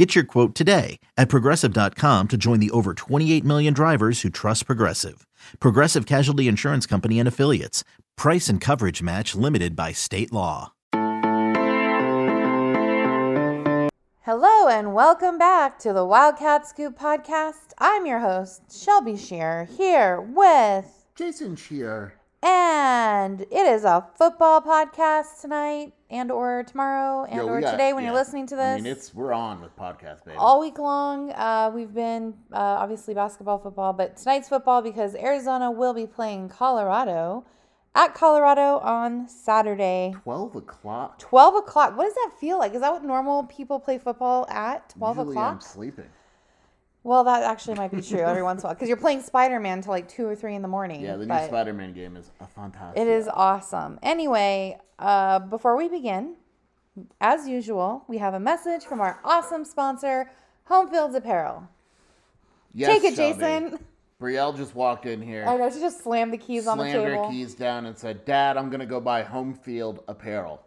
Get your quote today at progressive.com to join the over 28 million drivers who trust Progressive. Progressive Casualty Insurance Company and Affiliates. Price and coverage match limited by state law. Hello and welcome back to the Wildcat Scoop podcast. I'm your host, Shelby Shear, here with, Jason Shear. And it is a football podcast tonight and or tomorrow and Yo, we or got- today when yeah. you're listening to this. I mean, it's we're on with podcast, baby. all week long. Uh, we've been uh, obviously basketball, football, but tonight's football because Arizona will be playing Colorado at Colorado on Saturday. Twelve o'clock. 12 o'clock. What does that feel like? Is that what normal people play football at? 12 Usually I'm o'clock? sleeping. Well, that actually might be true every once in a while because you're playing Spider Man till like 2 or 3 in the morning. Yeah, the new but Spider-Man game is a fantastic. It is awesome. Anyway, uh, before we begin, as usual, we have a message from our awesome sponsor, Home Fields Apparel. Yes, Take it, Shelby. Jason. Brielle just walked in here, I know she just slammed the keys on the table. slammed her keys down, and said, "Dad, I'm gonna go buy home field apparel."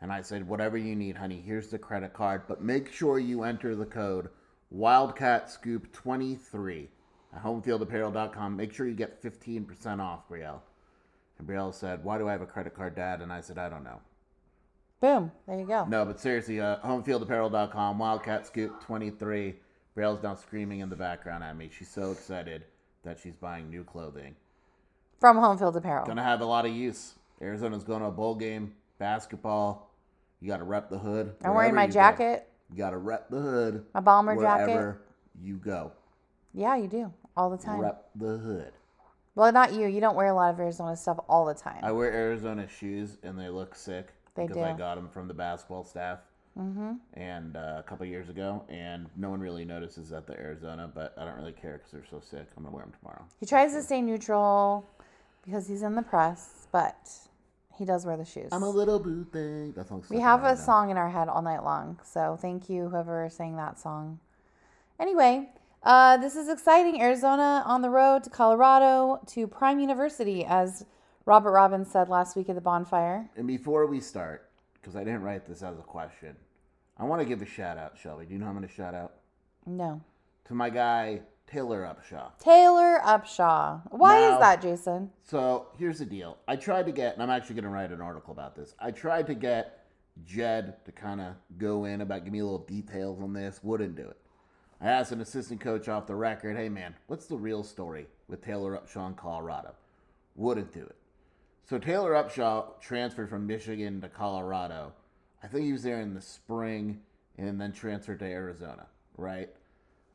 And I said, "Whatever you need, honey. Here's the credit card, but make sure you enter the code Wildcat Scoop 23 at homefieldapparel.com. Make sure you get 15% off, Brielle." And Brielle said, "Why do I have a credit card, Dad?" And I said, "I don't know." Boom. There you go. No, but seriously, uh, homefieldapparel.com, Wildcat Scoop 23. Braille's now screaming in the background at me. She's so excited that she's buying new clothing. From Home Fields Apparel. Gonna have a lot of use. Arizona's going to a bowl game, basketball. You gotta rep the hood. I'm wearing my jacket. You gotta rep the hood. My bomber jacket. wherever you go. Yeah, you do. All the time. Rep the hood. Well, not you. You don't wear a lot of Arizona stuff all the time. I wear Arizona shoes and they look sick They because I do. got them from the basketball staff. Mm-hmm. And uh, a couple years ago, and no one really notices that they're Arizona, but I don't really care because they're so sick. I'm gonna wear them tomorrow. he tries to stay neutral because he's in the press, but he does wear the shoes. I'm a little boo thing. That song's we stuck in have my a head now. song in our head all night long. So thank you, whoever sang that song. Anyway, uh, this is exciting. Arizona on the road to Colorado to Prime University, as Robert Robbins said last week at the bonfire. And before we start, because I didn't write this as a question, I want to give a shout out, Shelby. Do you know who I'm gonna shout out? No. To my guy Taylor Upshaw. Taylor Upshaw. Why Now- is that, Jason? So here's the deal. I tried to get, and I'm actually going to write an article about this. I tried to get Jed to kind of go in about give me a little details on this. Wouldn't do it. I asked an assistant coach off the record, "Hey man, what's the real story with Taylor Upshaw in Colorado?" Wouldn't do it. So Taylor Upshaw transferred from Michigan to Colorado. I think he was there in the spring and then transferred to Arizona. Right?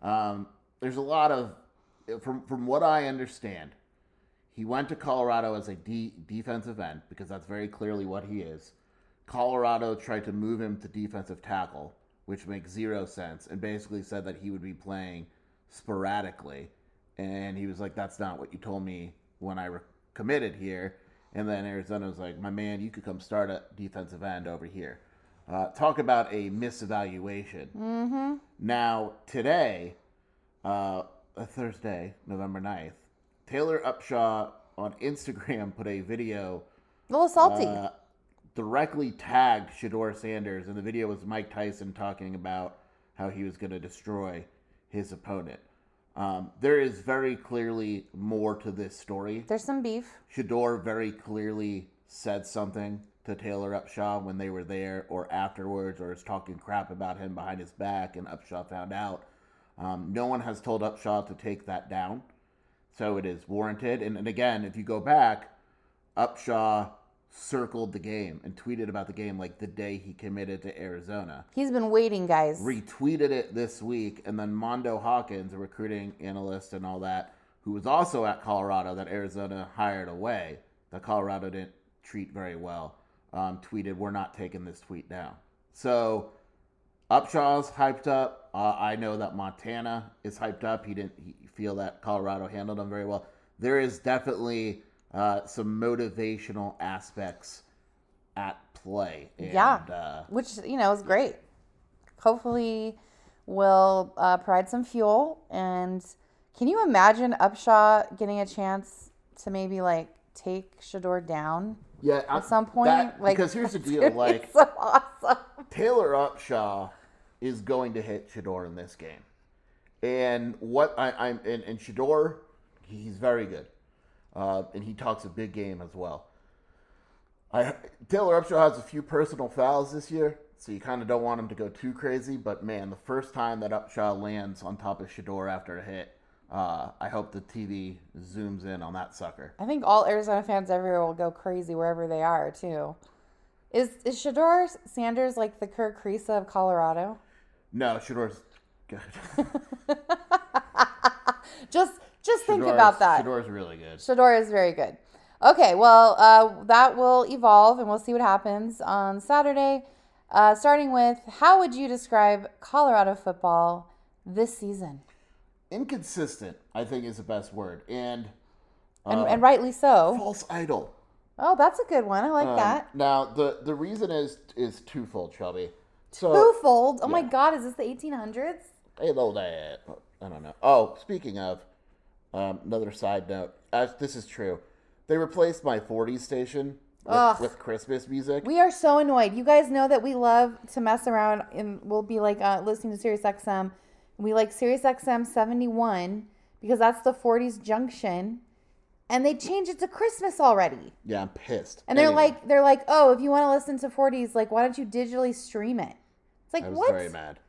Um, there's a lot of, from from what I understand, he went to Colorado as a de- defensive end because that's very clearly what he is. Colorado tried to move him to defensive tackle, which makes zero sense, and basically said that he would be playing sporadically. And he was like, "That's not what you told me when I re- committed here." And then Arizona was like, "My man, you could come start at defensive end over here." Uh, talk about a misevaluation. Mm-hmm. Now today, uh, a Thursday, November 9th, Taylor Upshaw on Instagram put a video A little salty. uh, directly tagged Shedeur Sanders, and the video was Mike Tyson talking about how he was going to destroy his opponent. Um, there is very clearly more to this story. There's some beef. Shedeur very clearly said something to Taylor Upshaw when they were there or afterwards, or is talking crap about him behind his back, and Upshaw found out. Um, no one has told Upshaw to take that down, so it is warranted. And, and again, if you go back, Upshaw circled the game and tweeted about the game like the day he committed to Arizona He's been waiting, guys. retweeted it this week, and then Mondo Hawkins, a recruiting analyst and all that, who was also at Colorado that Arizona hired away, that Colorado didn't treat very well, um, tweeted, "We're not taking this tweet down." So Upshaw's hyped up. Uh, I know that Montana is hyped up. He didn't he feel that Colorado handled him very well. There is definitely uh, some motivational aspects at play. And, yeah, uh, which you know is great. Hopefully, will uh, provide some fuel. And can you imagine Upshaw getting a chance to maybe like take Shedeur down yeah, I- at some point? that- like because here's the deal, like so awesome. Taylor Upshaw is going to hit Shedeur in this game. And what I, I'm and, and Shedeur, he's very good, uh, and he talks a big game as well. I Taylor Upshaw has a few personal fouls this year, so you kind of don't want him to go too crazy. But man, the first time that Upshaw lands on top of Shedeur after a hit, uh, I hope the TV zooms in on that sucker. I think all Arizona fans everywhere will go crazy wherever they are too. Is is Shedeur Sanders like the Kirk Kriisa of Colorado? No, Shedeur's good. Just just think Shedeur's- about that. Shedeur's really good. Shedeur is very good. Okay, well, uh, that will evolve and we'll see what happens on Saturday. Uh, starting with, how would you describe Colorado football this season? Inconsistent, I think, is the best word, and And, uh, and rightly so. false idol. Oh, that's a good one. I like Um, that. Now the the reason is is twofold, Shelby. So Twofold. Oh my. God, is this the 1800s? hey, little dad. I don't know. Oh, speaking of, um, another side note. As this is true, they replaced my 40s station with, with Christmas music. We are so annoyed. You guys know that we love to mess around and we'll be like uh, listening to Sirius XM. We like Sirius XM 71 because that's the 40s junction. And they changed it to Christmas already. yeah, I'm pissed. And they're Anyway, like, they're like, oh, if you want to listen to 40s, like, why don't you digitally stream it? Like, I was what? very mad.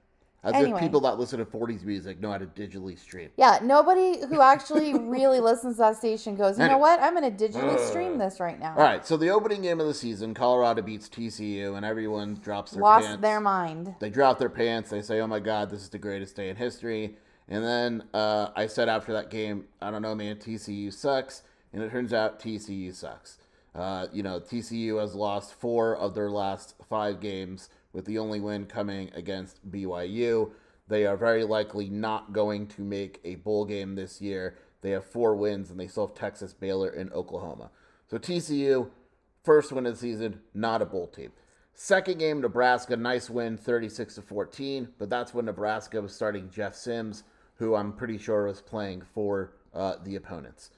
As Anyway. if people that listen to 40s music know how to digitally stream. Yeah, nobody who actually really listens to that station goes, you know what? I'm going to digitally stream this right now. All right, so the opening game of the season, Colorado beats TCU, and everyone drops their pants. Lost pants. their mind. they drop their pants. They say, "Oh my God, this is the greatest day in history." And then uh, I said after that game, "I don't know, man. TCU sucks." And it turns out TCU sucks. Uh, you know, TCU has lost four of their last five games, with the only win coming against BYU. They are very likely not going to make a bowl game this year. They have four wins, and they still have Texas, Baylor, and Oklahoma. So TCU, first win of the season, not a bowl team. Second game, Nebraska, nice win, 36 to 14. But that's when Nebraska was starting Jeff Sims, who I'm pretty sure was playing for uh, the opponents.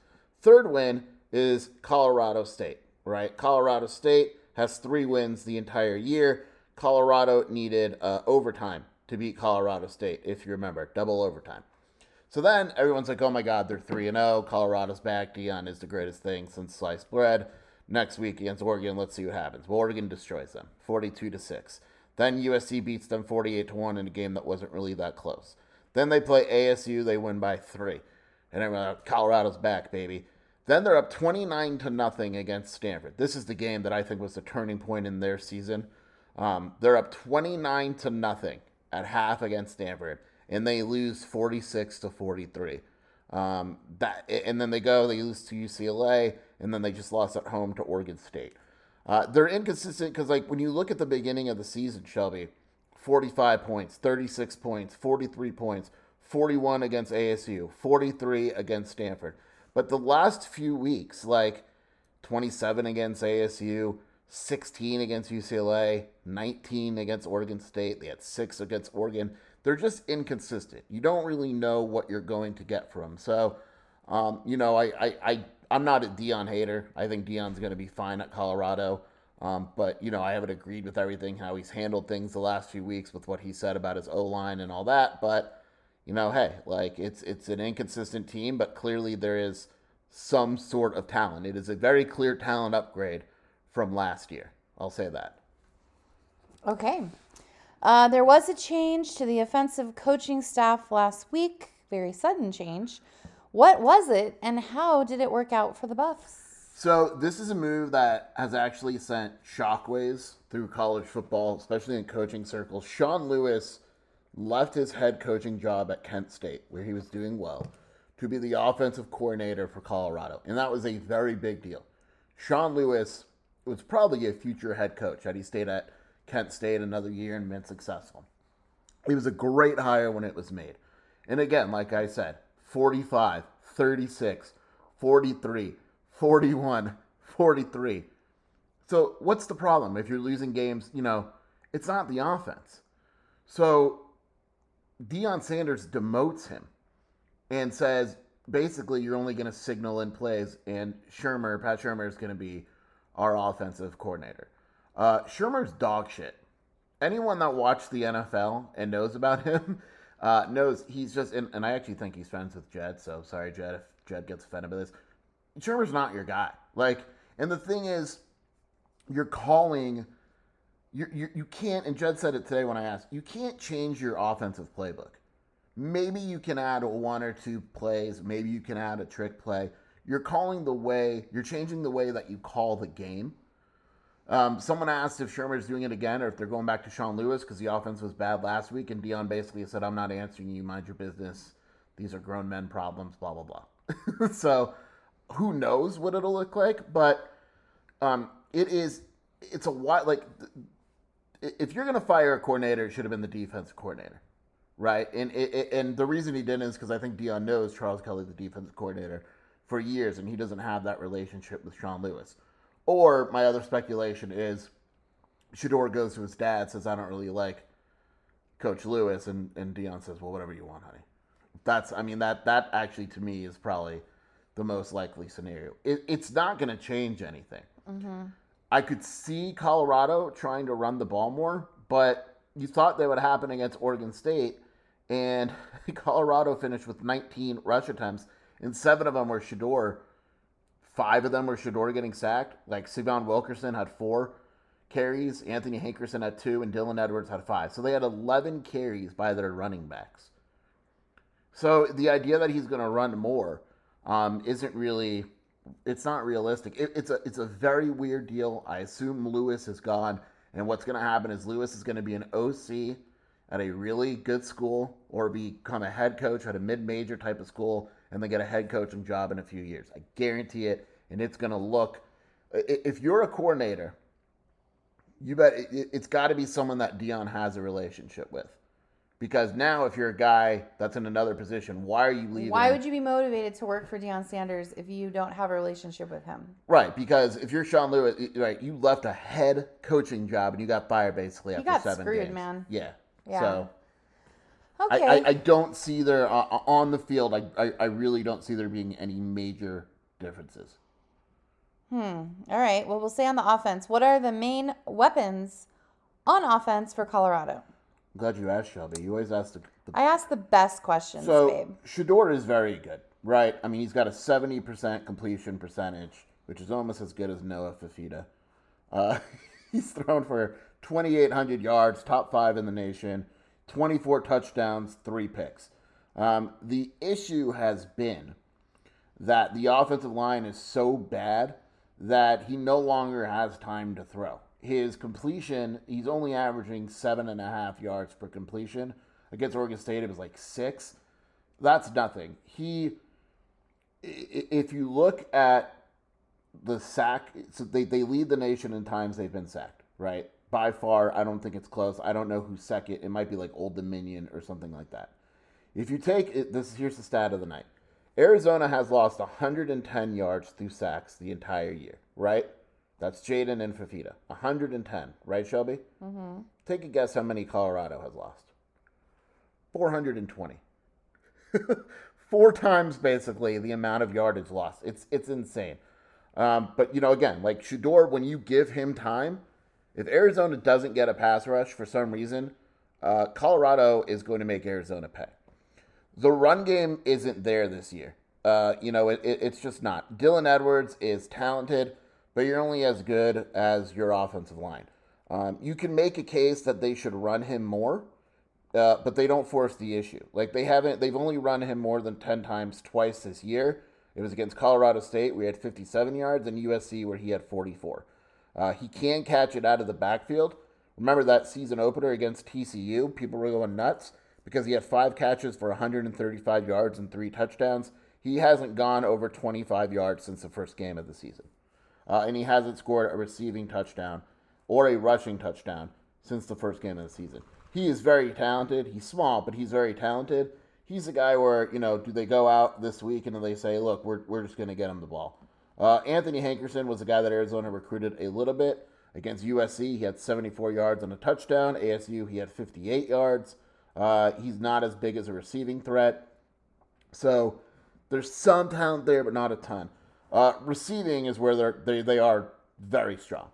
Third win is Colorado State, right? Colorado State has three wins the entire year. Colorado needed uh, overtime to beat Colorado State, if you remember, double overtime. So then everyone's like, oh my God, they're 3 and 0. Colorado's back. Deion is the greatest thing since sliced bread. Next week against Oregon, let's see what happens. Well, Oregon destroys them 42 to 6. Then USC beats them 48 to 1 in a game that wasn't really that close. Then they play ASU, they win by 3. And everyone, like, Colorado's back, baby. Then they're up 29 to nothing against Stanford. This is the game that I think was the turning point in their season. Um, they're up 29 to nothing at half against Stanford, and they lose 46 to 43. Um, that and then they go, they lose to UCLA, and then they just lost at home to Oregon State. Uh, they're inconsistent because, like, when you look at the beginning of the season, Shelby, 45 points, 36 points, 43 points, 41 against ASU, 43 against Stanford. But the last few weeks, like 27 against ASU, 16 against UCLA, 19 against Oregon State. They had six against Oregon. They're just inconsistent. You don't really know what you're going to get from. So, um, you know, I, I, I, I'm not a Deion hater. I think Deion's going to be fine at Colorado. Um, but, you know, I haven't agreed with everything, how he's handled things the last few weeks with what he said about his O line and all that. But, you know, hey, like it's it's an inconsistent team, but clearly there is some sort of talent. It is a very clear talent upgrade from last year. I'll say that. Okay. Uh, there was a change to the offensive coaching staff last week. Very sudden change. What was it, and how did it work out for the Buffs? So this is a move that has actually sent shockwaves through college football, especially in coaching circles. Sean Lewis left his head coaching job at Kent State, where he was doing well, to be the offensive coordinator for Colorado, and that was a very big deal. Sean Lewis was probably a future head coach had he stayed at Kent State another year and been successful. He was a great hire when it was made. And again, like I said, 45, 36, 43, 41, 43. So what's the problem if you're losing games? You know, it's not the offense. So Deion Sanders demotes him and says basically you're only going to signal in plays, and Shurmur, Pat Shurmur, is going to be our offensive coordinator. Uh, Shurmur's dog shit. Anyone that watched the NFL and knows about him uh, knows he's just, and, and I actually think he's friends with Jed. So sorry, Jed, if Jed gets offended by this. Shurmur's not your guy. Like, and the thing is, you're calling. You, you, you can't, and Jed said it today when I asked, you can't change your offensive playbook. Maybe you can add one or two plays. Maybe you can add a trick play. You're calling the way, you're changing the way that you call the game. Um, someone asked if Shurmur's doing it again or if they're going back to Sean Lewis because the offense was bad last week. And Deion basically said, I'm not answering you. Mind your business. These are grown men problems, blah, blah, blah. so who knows what it'll look like. But um, it is, it's a while, like, if you're going to fire a coordinator, it should have been the defensive coordinator right? And it, and the reason he didn't is because I think Deion knows Charles Kelly, the defensive coordinator, for years, and he doesn't have that relationship with Sean Lewis. Or my other speculation is Shedeur goes to his dad, says, "I don't really like Coach Lewis," and and Deion says, "Well, whatever you want, honey." That's I mean that that actually to me is probably the most likely scenario. It, it's not going to change anything. Mm-hmm. I could see Colorado trying to run the ball more, but you thought that would happen against Oregon State and Colorado finished with 19 rush attempts, and seven of them were Shedeur. Five of them were Shedeur getting sacked. Like Sy'veon Wilkerson had four carries, Anthony Hankerson had two, and Dylan Edwards had five. So they had 11 carries by their running backs. So the idea that he's going to run more um, isn't really, it's not realistic. It, it's a it's a very weird deal. I assume Lewis is gone, and what's going to happen is Lewis is going to be an OC at a really good school or become a head coach at a mid-major type of school and they get a head coaching job in a few years. I guarantee it, and it's going to look. If you're a coordinator, you bet it's got to be someone that Deion has a relationship with. Because now, if you're a guy that's in another position, why are you leaving? Why would you be motivated to work for Deion Sanders if you don't have a relationship with him? Right, because if you're Sean Lewis, right, you left a head coaching job and you got fired basically you after got seven screwed, games. man. Yeah, Yeah. So Okay. I, I, I don't see there uh, on the field. I, I, I really don't see there being any major differences. Hmm. All right. Well, we'll stay on the offense. What are the main weapons on offense for Colorado? I'm glad you asked, Shelby. You always ask the, the I asked the best questions, So babe. Shedeur is very good, right? I mean, he's got a seventy percent completion percentage, which is almost as good as Noah Fifita. Uh, he's thrown for twenty eight hundred yards, top five in the nation, twenty four touchdowns, three picks. Um, the issue has been that the offensive line is so bad that he no longer has time to throw. His completion, he's only averaging seven and a half yards per completion. Against Oregon State, it was like six. That's nothing. He, if you look at the sack, so they, they lead the nation in times they've been sacked, right? By far, I don't think it's close. I don't know who's second. It might be like Old Dominion or something like that. If you take it, this here's the stat of the night. Arizona has lost 110 yards through sacks the entire year, right? That's Jayden and Fifita. 110, right, Shelby? Mm-hmm. Take a guess how many Colorado has lost. 420. Four times basically the amount of yardage lost. It's it's insane. Um, but you know, again, like Shedeur, when you give him time, if Arizona doesn't get a pass rush for some reason, uh, Colorado is going to make Arizona pay. The run game isn't there this year. Uh, you know, it, it, it's just not. Dylan Edwards is talented, but you're only as good as your offensive line. Um, you can make a case that they should run him more, uh, but they don't force the issue. Like they haven't, they've only run him more than ten times twice this year. It was against Colorado State, he had 57 yards, and USC, where he had 44. Uh, he can catch it out of the backfield. Remember that season opener against TCU? People were going nuts because he had five catches for 135 yards and three touchdowns. He hasn't gone over 25 yards since the first game of the season. Uh, and he hasn't scored a receiving touchdown or a rushing touchdown since the first game of the season. He is very talented. He's small, but he's very talented. He's a guy where, you know, do they go out this week and they say, look, we're, we're just going to get him the ball? Uh, Anthony Hankerson was a guy that Arizona recruited a little bit against USC. He had 74 yards and a touchdown. ASU, he had 58 yards. Uh, he's not as big as a receiving threat. So there's some talent there, but not a ton. Uh, receiving is where they're, they, they are very strong.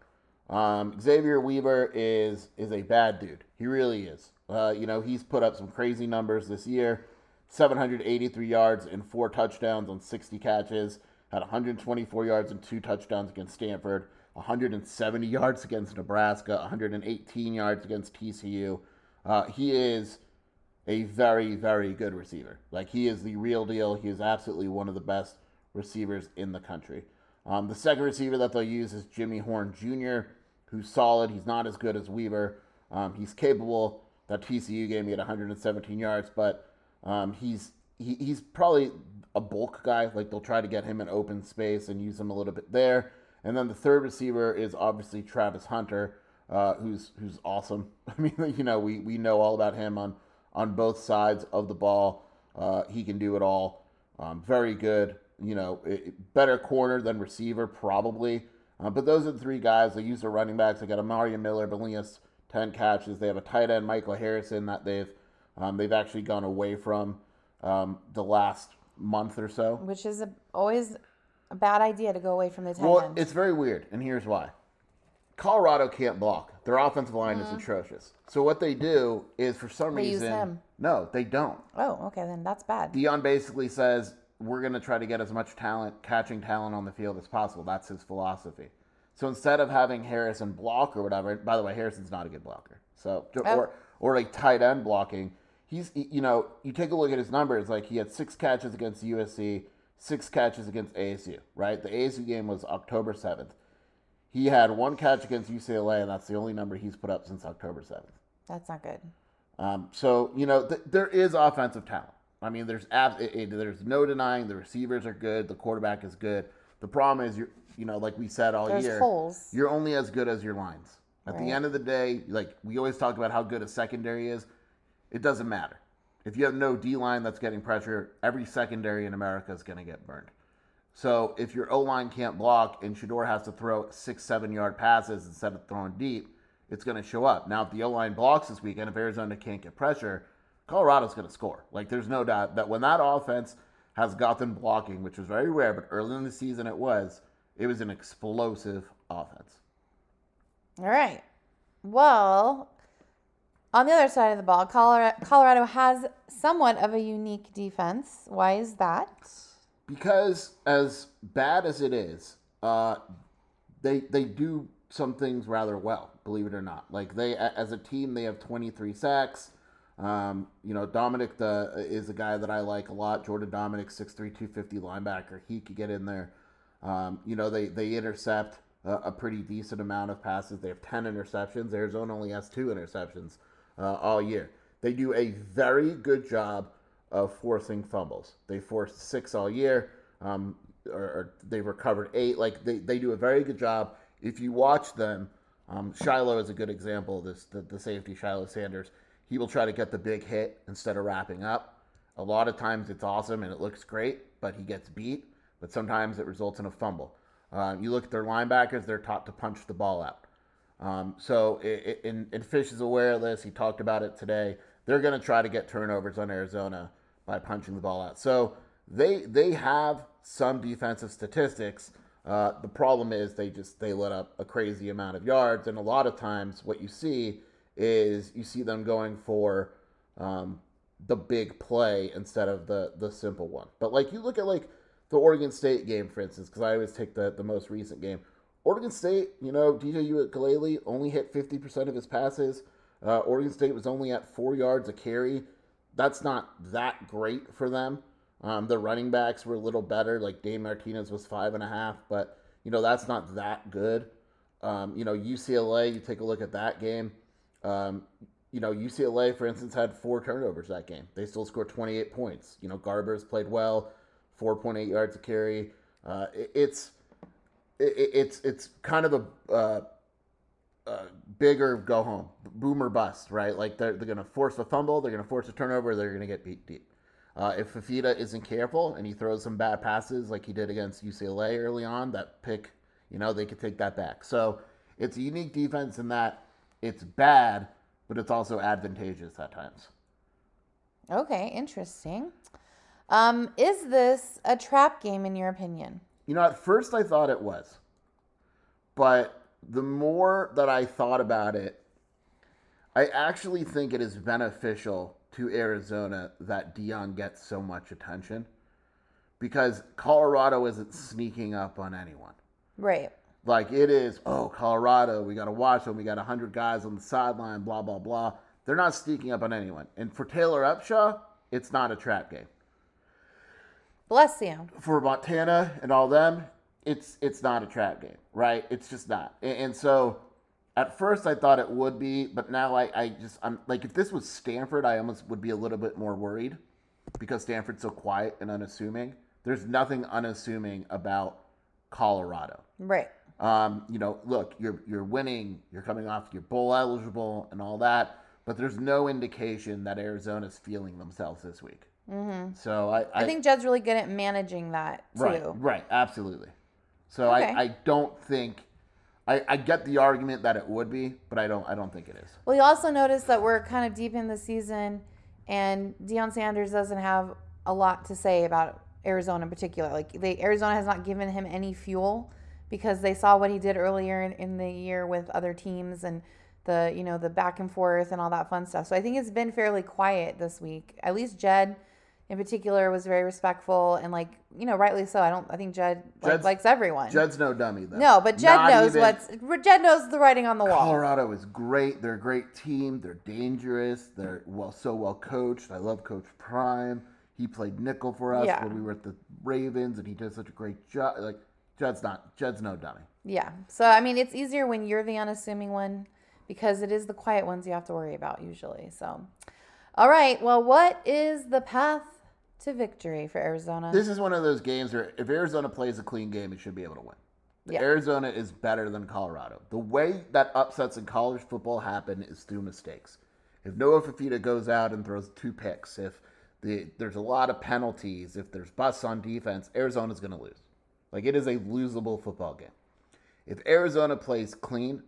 Um, Xavier Weaver is is a bad dude. He really is. Uh, you know, he's put up some crazy numbers this year 783 yards and four touchdowns on 60 catches, had 124 yards and two touchdowns against Stanford, 170 yards against Nebraska, 118 yards against TCU. Uh, he is a very, very good receiver. Like, he is the real deal. He is absolutely one of the best receivers in the country. Um, the second receiver that they'll use is Jimmy Horn Jr., who's solid. He's not as good as Weaver. Um, he's capable. That TCU game, he had 117 yards, but um, he's he, he's probably a bulk guy. Like they'll try to get him in open space and use him a little bit there. And then the third receiver is obviously Travis Hunter, uh, who's who's awesome. I mean, you know, we, we know all about him on on both sides of the ball. Uh, he can do it all. Um, very good. You know, it, better corner than receiver probably. Uh, but those are the three guys. They use their running backs. They got Amari Miller, Belias, ten catches. They have a tight end, Michael Harrison, that they've um, they've actually gone away from um, the last month or so. Which is a, always a bad idea to go away from the tight Well, end. it's very weird, and here's why. Colorado can't block. Their offensive line is atrocious. So what they do is, for some Mm-hmm. They reason, no, they don't. oh, okay, then that's bad. Deion basically says we're going to try to get as much talent, catching talent on the field as possible. That's his philosophy. So instead of having Harrison block or whatever, by the way, Harrison's not a good blocker. So Oh. or or a tight end blocking, he's you know you take a look at his numbers. Like he had six catches against USC, six catches against ASU. Right, the ASU game was October seventh. He had one catch against UCLA, and that's the only number he's put up since October seventh. That's not good. Um, so you know th- there is offensive talent. I mean, there's ab- it, it- there's no denying the receivers are good, the quarterback is good. The problem is you you know like we said all There's year, holes. you're only as good as your lines. At Right. the end of the day, like we always talk about how good a secondary is, it doesn't matter. If you have no D line that's getting pressure, every secondary in America is going to get burned. So if your O line can't block and Shedeur has to throw six, seven yard passes instead of throwing deep, it's going to show up. Now, if the O line blocks this weekend, if Arizona can't get pressure, Colorado's going to score. Like, there's no doubt that when that offense has gotten blocking, which was very rare, but early in the season it was, it was an explosive offense. All right. Well, on the other side of the ball, Colorado, has somewhat of a unique defense. Why is that? because as bad as it is, uh, they they do some things rather well. Believe it or not, like they as a team they have 23 sacks. Um, you know, Domineck the is a guy that I like a lot. Jordan Domineck, 6'3", 250 linebacker. He could get in there. Um, you know, they they intercept a, a pretty decent amount of passes. They have 10 interceptions. Arizona only has two interceptions uh, all year. They do a very good job of forcing fumbles. They forced six all year, um, or, or they've recovered eight. Like they, they do a very good job. If you watch them, um, Shiloh is a good example this. The, the safety Shiloh Sanders, he will try to get the big hit instead of wrapping up. A lot of times it's awesome and it looks great, but he gets beat. But sometimes it results in a fumble. Uh, you look at their linebackers; they're taught to punch the ball out. Um, so, it, it, and, and Fish is aware of this. He talked about it today. They're going to try to get turnovers on Arizona by punching the ball out. So they they have some defensive statistics. Uh, the problem is they just they let up a crazy amount of yards, and a lot of times what you see is you see them going for um, the big play instead of the the simple one. But like you look at like the Oregon State game, for instance, because I always take the the most recent game. Oregon State, you know, DJ Uiagalelei only hit 50% of his passes. Uh, Oregon State was only at four yards a carry. That's not that great for them. Um, the running backs were a little better. Like Dave Martinez was five and a half, but you know that's not that good. Um, you know UCLA. You take a look at that game. Um, you know UCLA, for instance, had four turnovers that game. They still scored 28 points. You know Garbers played well, 4.8 yards a carry. Uh, it, it's it, it's it's kind of a uh, uh, bigger go home, boom or bust, right? Like they're, they're going to force a fumble, they're going to force a turnover, they're going to get beat deep. Uh, if Fifita isn't careful and he throws some bad passes like he did against UCLA early on, that pick, you know, they could take that back. So it's a unique defense in that it's bad, but it's also advantageous at times. Okay, interesting. Um, is this a trap game in your opinion? You know, at first I thought it was, but the more that I thought about it, I actually think it is beneficial to Arizona that Deion gets so much attention because Colorado isn't sneaking up on anyone. Right. Like it is, oh, Colorado, we got to watch them. We got 100 guys on the sideline, blah, blah, blah. They're not sneaking up on anyone. And for Taylor Upshaw, it's not a trap game. Bless you. For Montana and all them, it's it's not a trap game, right? It's just not. And, and so at first I thought it would be, but now I, I just I'm like if this was Stanford, I almost would be a little bit more worried because Stanford's so quiet and unassuming. There's nothing unassuming about Colorado. Right. Um, you know, look, you're you're winning, you're coming off, you're bowl eligible and all that, but there's no indication that Arizona's feeling themselves this week. Mm-hmm. So I, I, I think Jed's really good at managing that too. right, right, absolutely. So Okay. I, I don't think I, I get the argument that it would be, but I don't I don't think it is. Well, you also notice that we're kind of deep in the season, and Deion Sanders doesn't have a lot to say about Arizona in particular. Like they, Arizona has not given him any fuel because they saw what he did earlier in, in the year with other teams and the you know the back and forth and all that fun stuff. So I think it's been fairly quiet this week. At least Jed. In particular, was very respectful and like you know, rightly so. I don't. I think Jed like, Jed's- likes everyone. Jed's no dummy though. no, but Jed Not knows even- what's Jed knows the writing on the wall. Colorado is great. They're a great team. They're dangerous. They're well so well coached. I love Coach Prime. He played nickel for us Yeah. when we were at the Ravens, and he did such a great job. Like Jed's not Jed's no dummy. Yeah. So I mean, it's easier when you're the unassuming one because it is the quiet ones you have to worry about usually. So, all right. Well, what is the path to victory for Arizona? This is one of those games where if Arizona plays a clean game, it should be able to win. Yeah. Arizona is better than Colorado. The way that upsets in college football happen is through mistakes. If Noah Fifita goes out and throws two picks, if the, there's a lot of penalties, if there's busts on defense, Arizona's going to lose. Like it is a losable football game. If Arizona plays clean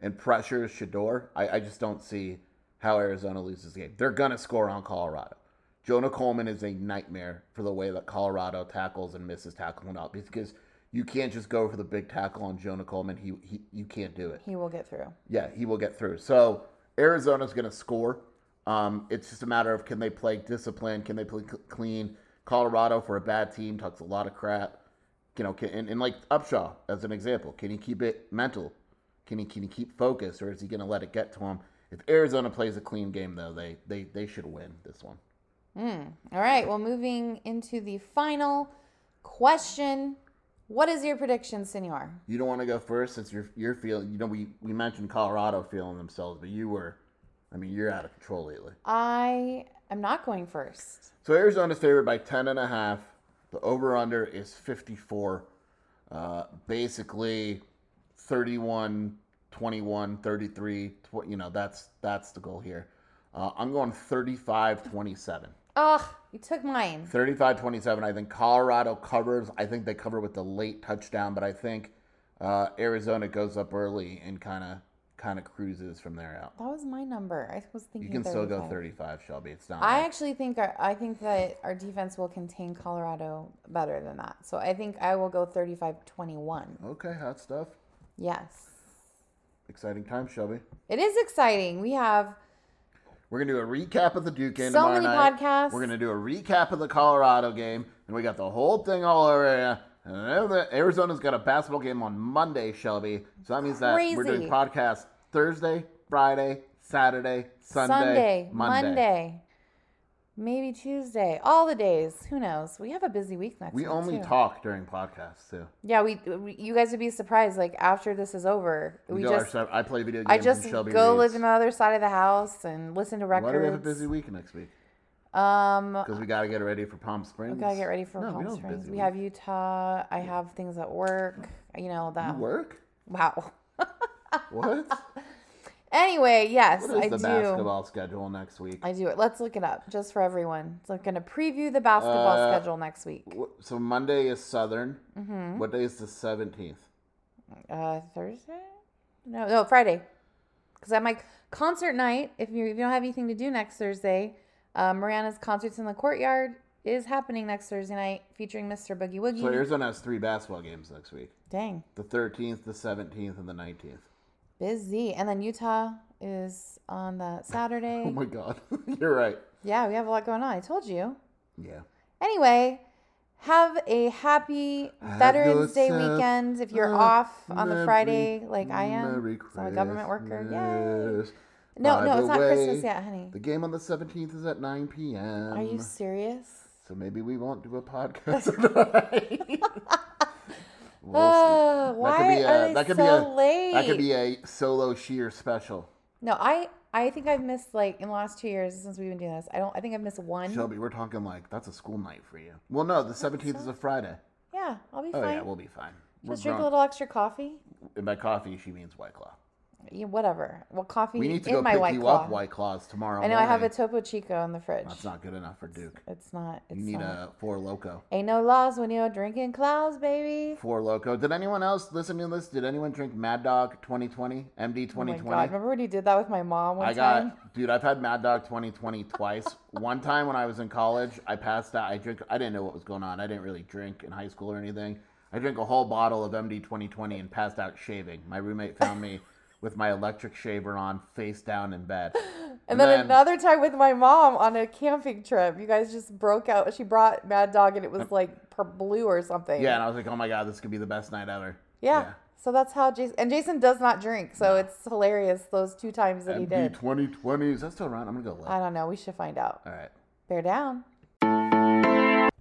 and pressures Shedeur, I, I just don't see how Arizona loses the game. They're going to score on Colorado. Jonah Coleman is a nightmare for the way that Colorado tackles and misses tackling out because you can't just go for the big tackle on Jonah Coleman. He, he you can't do it. he will get through. Yeah, he will get through. So Arizona's going to score. Um, it's just a matter of can they play discipline? Can they play cl- clean? Colorado for a bad team talks a lot of crap. You know, can, and, and like Upshaw as an example, can he keep it mental? Can he can he keep focus, or is he going to let it get to him? If Arizona plays a clean game, though, they they they should win this one. All right. Well, moving into the final question. What is your prediction, Senor? You don't want to go first since you're you're feeling. You know, we we mentioned Colorado feeling themselves, but you were, I mean, you're out of control lately. I am not going first. So Arizona's favored by 10 and a half. The over under is 54. Uh, basically 31 21 33 tw- you know that's that's the goal here. Uh, I'm going 35 27. Oh, you took mine. 35 27. I think Colorado covers. I think they cover with the late touchdown, but I think uh, Arizona goes up early and kind of kind of cruises from there out. That was my number. I was thinking You can still go 35. 35, Shelby. It's not. I like- actually think our, I think that our defense will contain Colorado better than that. So I think I will go 35-21. okay, hot stuff. Yes. Exciting time, Shelby. It is exciting. We have We're gonna do a recap of the Duke game So tomorrow many night. podcasts. We're gonna do a recap of the Colorado game, and we got the whole thing all over. And I know that Arizona's got a basketball game on Monday, Shelby. So that means that we're doing Crazy. podcasts Thursday, Friday, Saturday, Sunday, Sunday, Monday. Monday, maybe Tuesday, all the days. Who knows? We have a busy week next week. We week. only too. talk during podcasts too. Yeah, we, we. You guys would be surprised. Like after this is over, we, We, just. se- I play video games. I just go reads. live on the other side of the house and listen to records. Why do we have a busy week next week? Um, Because we got to get ready for Palm Springs. we gotta get ready for No, Palm don't have a Springs. We week. have Utah. I have things at work. You know that. You work? Wow. What? Anyway, yes, What is I the do. basketball schedule next week? I do it. Let's look it up just for everyone. So I'm going to preview the basketball Uh, schedule next week. Wh- So Monday is Southern. Mm-hmm. What day is the seventeenth? Uh, Thursday? No, no, Friday. Because I'm like concert night. If you if you don't have anything to do next Thursday, uh, Mariana's concerts in the courtyard is happening next Thursday night, featuring Mr. Boogie Woogie. So Arizona has three basketball games next week: Dang, the thirteenth, the seventeenth, and the nineteenth. Busy. And then Utah is on that Saturday. Oh my God, you're right. yeah, we have a lot going on. I told you. Yeah. Anyway, have a happy Veterans Day weekend if you're off on the Friday, like I am. Merry So I'm a government worker. Yay. No, By no, it's not Christmas yet, honey. The game on the seventeenth is at nine p.m. Are you serious? So maybe we won't do a podcast tonight. We'll. Uh, That why could be are a- they that could so be a- late? That could be a solo sheer special. no, I I think I've missed like in the last two years since we've been doing this. I don't. I think I've missed one. Shelby, we're talking like that's a school night for you. Well, no, the seventeenth is a Friday. Yeah, I'll be Oh fine. yeah, we'll be fine. We're Just drink a little extra coffee. And by coffee, she means White Claw. Yeah, whatever. Well, coffee We need to in go my pick white you claw. up White Claws tomorrow. I know I have a morning. Topo Chico in the fridge. That's not good enough for Duke. It's not. It's You need not. a Four Loko. Ain't no laws when you're drinking clouds, baby. Four Loko. Did anyone else listen to this? Did anyone drink Mad Dog 2020? MD Oh my 2020? god! Remember when you did that with my mom one I got, time? dude. I've had Mad Dog 2020 twice. One time when I was in college, I passed out. I drink. I didn't know what was going on. I didn't really drink in high school or anything. I drank a whole bottle of MD 2020 and passed out shaving. My roommate found me with my electric shaver on, face down in bed. And then, another time with my mom on a camping trip. You guys just broke out. She brought Mad Dog and it was like per blue or something. Yeah, and I was like, oh my god, this could be the best night ever. Yeah. So that's how Jason and Jason does not drink, so it's hilarious those two times that he did. 2020 is that still around? I'm gonna go look. I don't know. We should find out. All right. Bear down.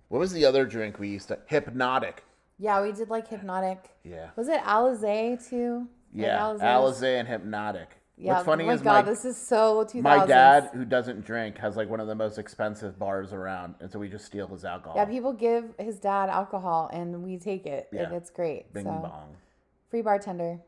What was the other drink we used to? Hpnotiq. Yeah, we did like Hpnotiq. Yeah. Was it Alizé too? Yeah. Alizé? Alizé and Hpnotiq. Yeah. What's funny oh my is god, my this is so 2000s. My dad, who doesn't drink, has like one of the most expensive bars around, and so we just steal his alcohol. Yeah, people give his dad alcohol and we take it, and Yeah. it's great. Bing so bong. free bartender.